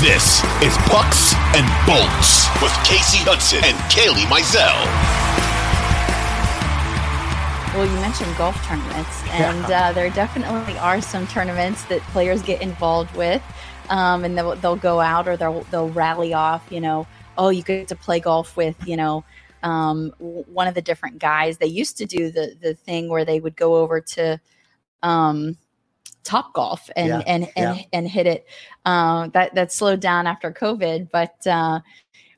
This is Pucks and Bolts with Kasey Hudson and Kailey Mizell. Well, you mentioned golf tournaments, and uh, there definitely are some tournaments that players get involved with, um, and they'll, they'll go out or they'll they'll rally off. You know, oh, you get to play golf with you know um, one of the different guys. They used to do the the thing where they would go over to um, Top Golf and Yeah, and and yeah. and hit it. Uh, that that slowed down after COVID, but. Uh,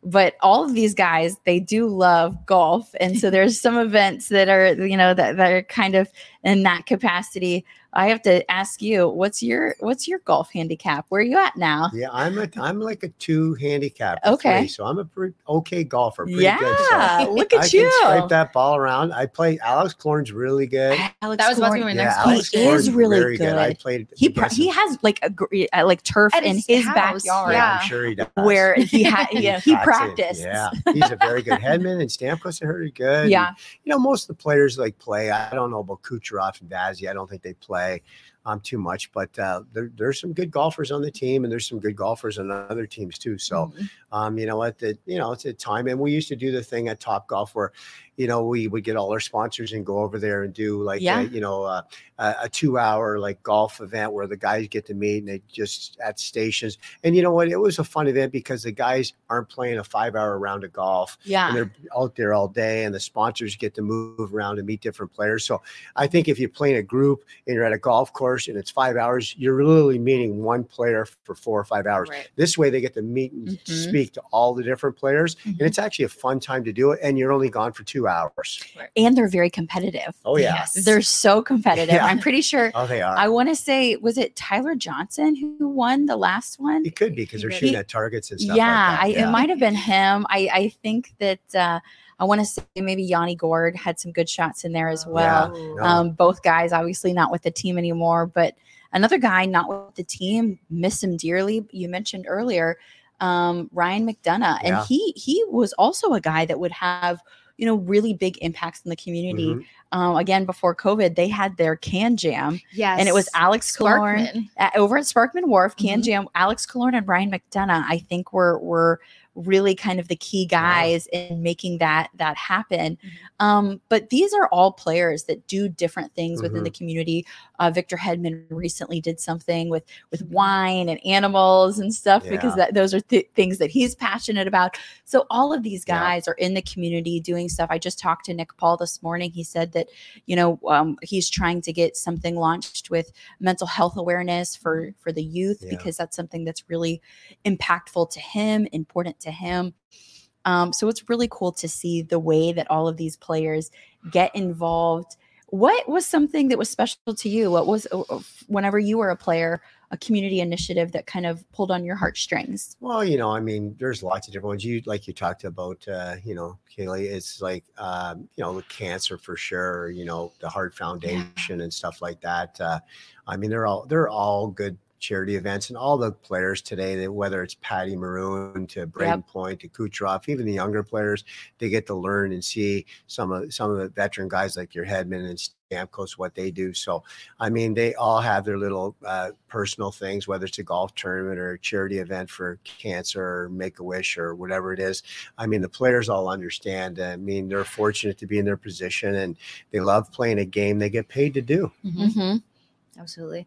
but all of these guys they do love golf and so there's some events that are you know that, that are kind of in that capacity i have to ask you what's your what's your golf handicap where are you at now Yeah, I'm a I'm like a two handicap. Okay. three, so I'm a pretty okay golfer. Pretty yeah good. So look I at can you scrape that ball around. I play. Alex Killorn's really good. Alex That was about to be my Yeah, next He Alex question. Killorn's is really very good. I played. he pro- he has like a uh, like turf At in his his backyard yeah. I'm sure he does. where he had you he practiced. practiced Yeah, he's a very good Hedman, and Stamkos are very good. yeah And, you know, most of the players like play. I don't know about Kucherov and Vazzy. I don't think they play um, too much, but uh, there, there's some good golfers on the team, and there's some good golfers on other teams too. So, Mhm. um, you know what? The you know it's a time, and we used to do the thing at Top Golf where, you know, we would get all our sponsors and go over there and do like, Yeah. a, you know, uh, a, a two-hour like golf event where the guys get to meet and they just at stations. And you know what? It was a fun event because the guys aren't playing a five-hour round of golf Yeah, and they're out there all day and the sponsors get to move around and meet different players so i think if you're playing a group and you're at a golf course and it's five hours you're literally meeting one player for four or five hours Right. this way they get to meet and Mhm. speak to all the different players Mhm. and it's actually a fun time to do it and you're only gone for two hours and they're very competitive oh yeah Yes. they're so competitive Yeah. i'm pretty sure oh they are I want to say, was it Tyler Johnson who won the last one? it could be because they're He- shooting at targets and stuff yeah, like I, that it might have been him. I, I think that uh, I want to say maybe Yanni Gourde had some good shots in there as well. Ooh. No. Um, both guys obviously not with the team anymore, but another guy not with the team, miss him dearly. You mentioned earlier, um, Ryan McDonagh, and he he was also a guy that would have you know really big impacts in the community. Mhm. Um, again, before COVID, they had their can jam, Yes. and it was Alex Clark Sparkman. over at Sparkman Wharf, Can Mhm. Jam, Alex Killorn and Ryan McDonagh, I think were were really kind of the key guys in making that that happen. Mhm. Um, but these are all players that do different things within Mhm. the community. Uh, Victor Hedman recently did something with with wine and animals and stuff because that, those are th- things that he's passionate about. So all of these Yeah. guys are in the community doing stuff. I just talked to Nick Paul this morning. He said that you know um, he's trying to get something launched with mental health awareness for for the youth Yeah. because that's something that's really impactful to him, important to him. Um, so it's really cool to see the way that all of these players get involved. What was something that was special to you? What was, uh, uh, whenever you were a player, a community initiative that kind of pulled on your heartstrings? Well, you know, I mean, there's lots of different ones. You like you talked about, uh, you know, Kailey. It's like, um, you know, the cancer for sure. You know, the Heart Foundation and stuff like that. Uh, I mean, they're all they're all good charity events, and all the players today, that whether it's Patty Maroon to Brayden Point to Kucherov, even the younger players, they get to learn and see some of some of the veteran guys like your Hedman and Stamkos what they do. So I mean, they all have their little uh, personal things, whether it's a golf tournament or a charity event for cancer or Make a Wish or whatever it is. I mean, the players all understand. I mean, they're fortunate to be in their position and they love playing a game they get paid to do. Mm-hmm. Absolutely.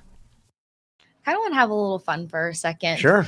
I want to have a little fun for a second. Sure.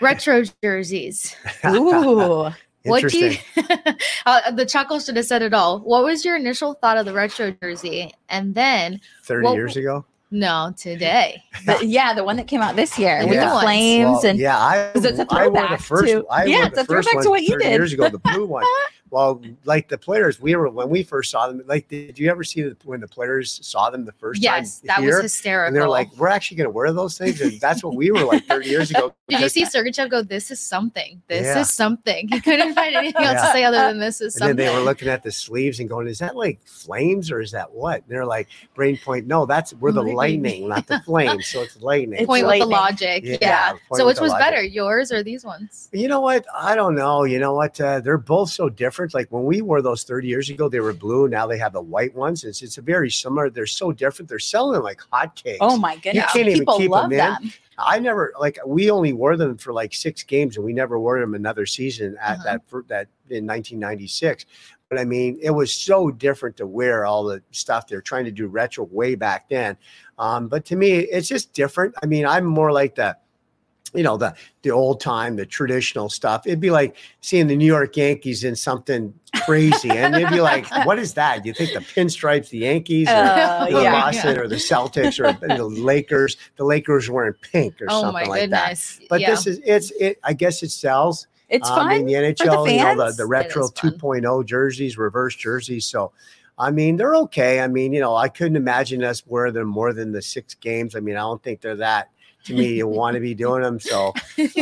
Retro jerseys. Ooh. What do you? Interesting. uh, the chuckle should have said it all. What was your initial thought of the retro jersey? And then, 30 Well, years ago. no, today. The- yeah, the one that came out this year with Yeah. the flames Well, and yeah, I, Because it's a I wore the throwback first. to- I yeah, wore it's the a first throwback one to what you 30 did. years ago, the blue one. Well, like the players, we were when we first saw them. Like, did you ever see the, when the players saw them the first Yes, time? Yes, that here? was hysterical. And they're like, "We're actually going to wear those things," and that's what we were like 30 years ago. Did you because- see Sergachev go, This is something. This Yeah. is something. He couldn't find anything else to say other than this is And something. then they were looking at the sleeves and going, "Is that like flames or is that what?" And they're like, "Brayden Point, no, that's we're the Lightning. lightning, not the flames. So it's lightning." It's Point So- with the logic. Yeah, Yeah. So which was logic. better, yours or these ones? You know what? I don't know. You know what? Uh, they're both so different. Like when we wore those 30 years ago, they were blue. Now they have the white ones. It's it's a very similar. They're so different. They're selling them like hotcakes. oh my goodness, can't even people keep love them in. them. I never like we only wore them for like six games, and we never wore them another season at Uh-huh. that for that in 1996. But I mean, it was so different to wear all the stuff they're trying to do retro way back then. Um, but to me, it's just different. I mean, I'm more like the you know the the old time the traditional stuff it'd be like seeing the new york yankees in something crazy and it'd be like what is that you think the pinstripes the yankees or Uh, the yeah. Boston or the Celtics or the Lakers. The Lakers wearing pink or Oh something like that. But yeah. this is it's it. I guess it sells. It's um, fun. in the NHL. you know the, the retro is fun. 2.0 jerseys, reverse jerseys. So. I mean, they're okay. I mean, you know, I couldn't imagine us wearing them more than the six games. I mean, I don't think they're that. To me, you want to be doing them. So,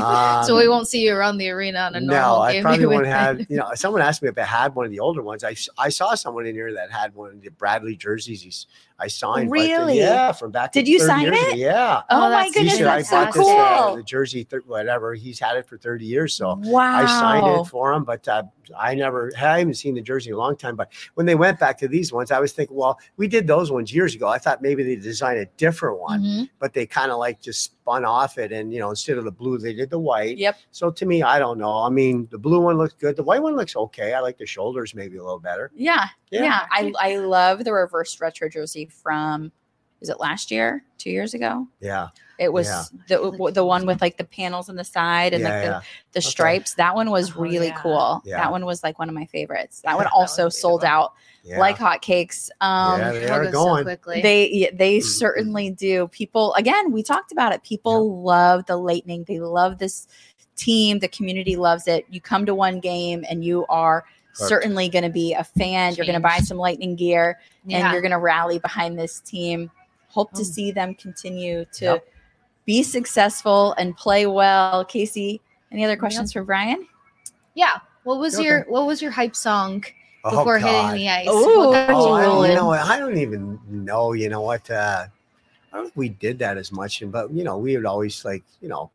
um, so we won't see you around the arena on a no, normal I game. probably day won't have. You know, someone asked me if I had one of the older ones. I, I saw someone in here that had one of the Bradley jerseys. He's I signed. but, uh, Really? yeah, from back. Did you sign it? ago. Yeah. Oh, Oh, my goodness, said, I that's so bought this, uh, cool. the jersey, th- whatever. He's had it for 30 years. So wow. I signed it for him, but uh, I never, I haven't seen the jersey in a long time. But when they went back to these ones, I was thinking, well, we did those ones years ago. I thought maybe they designed a different one, Mhm. but they kind of like just spun off it. And, you know, instead of the blue, they did the white. Yep. So to me, I don't know. I mean, the blue one looks good. The white one looks okay. I like the shoulders maybe a little better. Yeah, Yeah. yeah. I I love the reverse retro jersey from is it last year, two years ago? Yeah. It was Yeah. the the one with like the panels on the side and yeah, like the, yeah. the Okay. stripes. That one was Oh, really yeah. cool. Yeah. That one was like one of my favorites. That one also one's sold out yeah. like hotcakes. Um, Yeah, they are go so going. quickly. they yeah, they Mhm. certainly do. People again, we talked about it. People love the Lightning. They love this team. The community loves it. You come to one game and you are Correct. certainly going to be a fan. You're going to buy some Lightning gear and you're going to rally behind this team. Hope to Oh. see them continue to Yep. Be successful and play well. Kasey, any other questions for Brian? yeah. What was Okay. your What was your hype song Oh, before hitting God. the ice? Ooh. You Oh, I, rolling? you know, I don't even know. You know what? Uh, I don't think we did that as much, and but you know, we would always like, you know,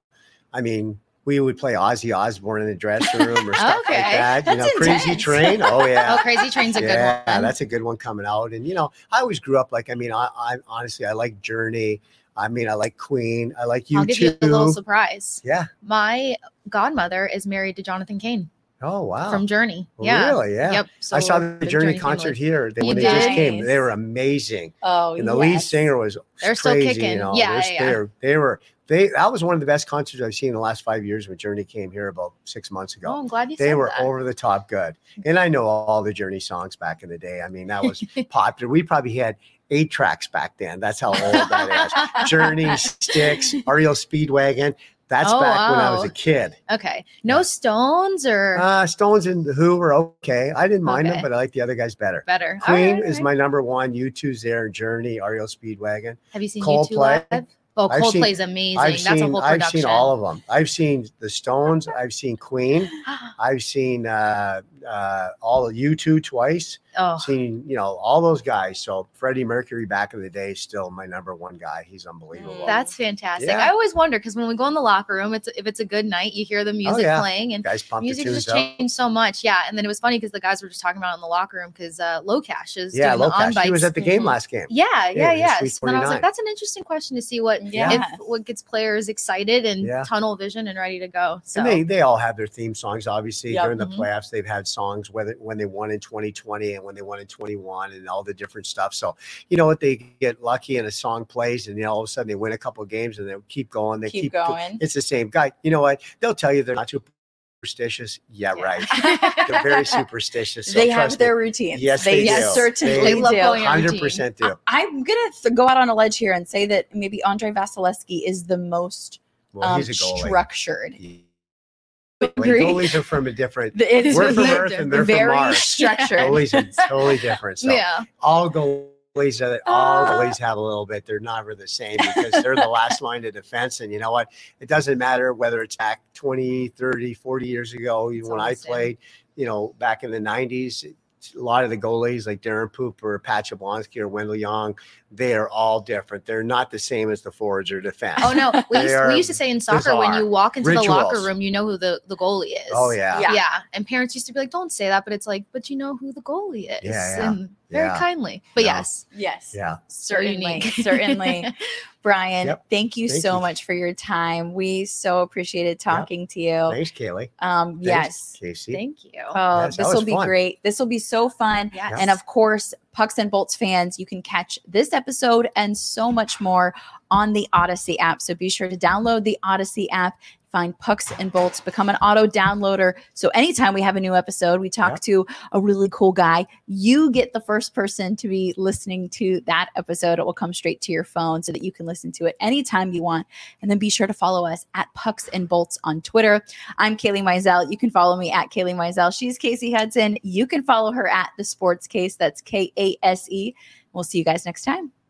I mean, we would play Ozzy Osbourne in the dressing room or stuff Okay. like that. You That's know, Crazy. Train. Oh, oh yeah. Oh, Crazy Train's a good one. yeah, that's a good one coming out. And you know, I always grew up like I mean, I, I honestly I like Journey. I mean, I like Queen. I like you I'll give too. you a little surprise. yeah. My godmother is married to Jonathan Cain Oh wow. from Journey. Yeah. Really? Yeah. Yep. I saw we're the big Journey concert here. They, You when they just did? came, they were amazing. Oh, and the lead singer was They're still crazy, kicking. You know, Yeah, They're- yeah. They were they that was one of the best concerts I've seen in the last five years when Journey came here about six months ago. Oh, I'm glad you they were that. over the top good. And I know all the Journey songs back in the day. I mean, that was popular. We probably had eight tracks back then. That's how old that is. Journey, Styx, REO Speedwagon. That's Oh, back when I was a kid. Okay. No stones or Uh, Stones and The Who were okay. I didn't mind them, but I like the other guys better. better. Queen right, is right. my number one. U2's there. Journey, REO Speedwagon. Have you seen Coldplay. U2 live? Oh, I've seen- Coldplay's amazing. I've That's seen a whole production. I've seen all of them. I've seen the Stones. I've seen Queen. I've seen uh, uh, all of U2 twice. Oh, Seen you know all those guys. So Freddie Mercury back in the day is still my number one guy. He's unbelievable. that's fantastic. Yeah. I always wonder because when we go in the locker room, it's if it's a good night, you hear the music yeah. playing and guys pump the music tunes just up. changed so much. Yeah, and then it was funny because the guys were just talking about it in the locker room because uh, LoCash is Yeah, doing the on Locash. He was at the game Mhm. last game. Yeah, yeah, Yeah, yeah. Sweet So then I was like, that's an interesting question to see what Yeah. if what gets players excited and Yeah. tunnel vision and ready to go. So And they they all have their theme songs. Obviously, Yep. during the Mhm. playoffs, they've had songs whether when they won in 2020 and when they won in 21 and all the different stuff. So you know what? They get lucky and a song plays, and you know, all of a sudden they win a couple of games and they keep going. They Keep keep, going. It's the same guy. You know what? They'll tell you they're not too superstitious. Yeah, Yeah. right. They're very superstitious. So they have trust their me, routines. Yes, they, they do. certainly They They love do. going 100% do. I'm gonna th- go out on a ledge here and say that maybe Andrei Vasilevskiy is the most Well, um, he's a structured. Yeah. Agree. Goalies are from a different. It is We're from Earth and they're from very Mars. structured. Goalies are totally different. So yeah, all goalies are all Ah. goalies have a little bit. They're never the same because they're the last line of defense. And you know what? It doesn't matter whether it's back 20, 30, 40 years ago, even when I played, you know, back in the 90s. A lot of the goalies like Daren Puppa or Pat Jablonski or Wendell Young, they are all different. They're not the same as the forwards or defense. Oh no, we used, we used to say in soccer when you walk into the locker room, you know who the, the goalie is. Oh, yeah. Yeah. yeah. And parents used to be like, "Don't say that," but it's like, "But you know who the goalie is," Yeah, yeah. and very Yeah. kindly. But Yeah. yes, Yes. Yeah. Certainly. certainly. Brian, Yep. thank you Thank so you. much for your time. We so appreciated talking to you. Thanks, Kailey. Um, Thanks, yes. Kasey. Thank you. Oh, Yes, this will be fun. great. This will be so fun. yes. And of course, Pucks and Bolts fans, you can catch this episode and so much more on the Audacy app. So be sure to download the Audacy app, find Pucks and Bolts, become an auto downloader. So anytime we have a new episode, we talk Yeah. to a really cool guy, you get the first person to be listening to that episode. It will come straight to your phone so that you can listen to it anytime you want. And then be sure to follow us at Pucks and Bolts on Twitter. I'm Kailey Mizell. You can follow me at Kailey Mizell. She's Kasey Hudson. You can follow her at The Sports Case. That's K A S E. We'll see you guys next time.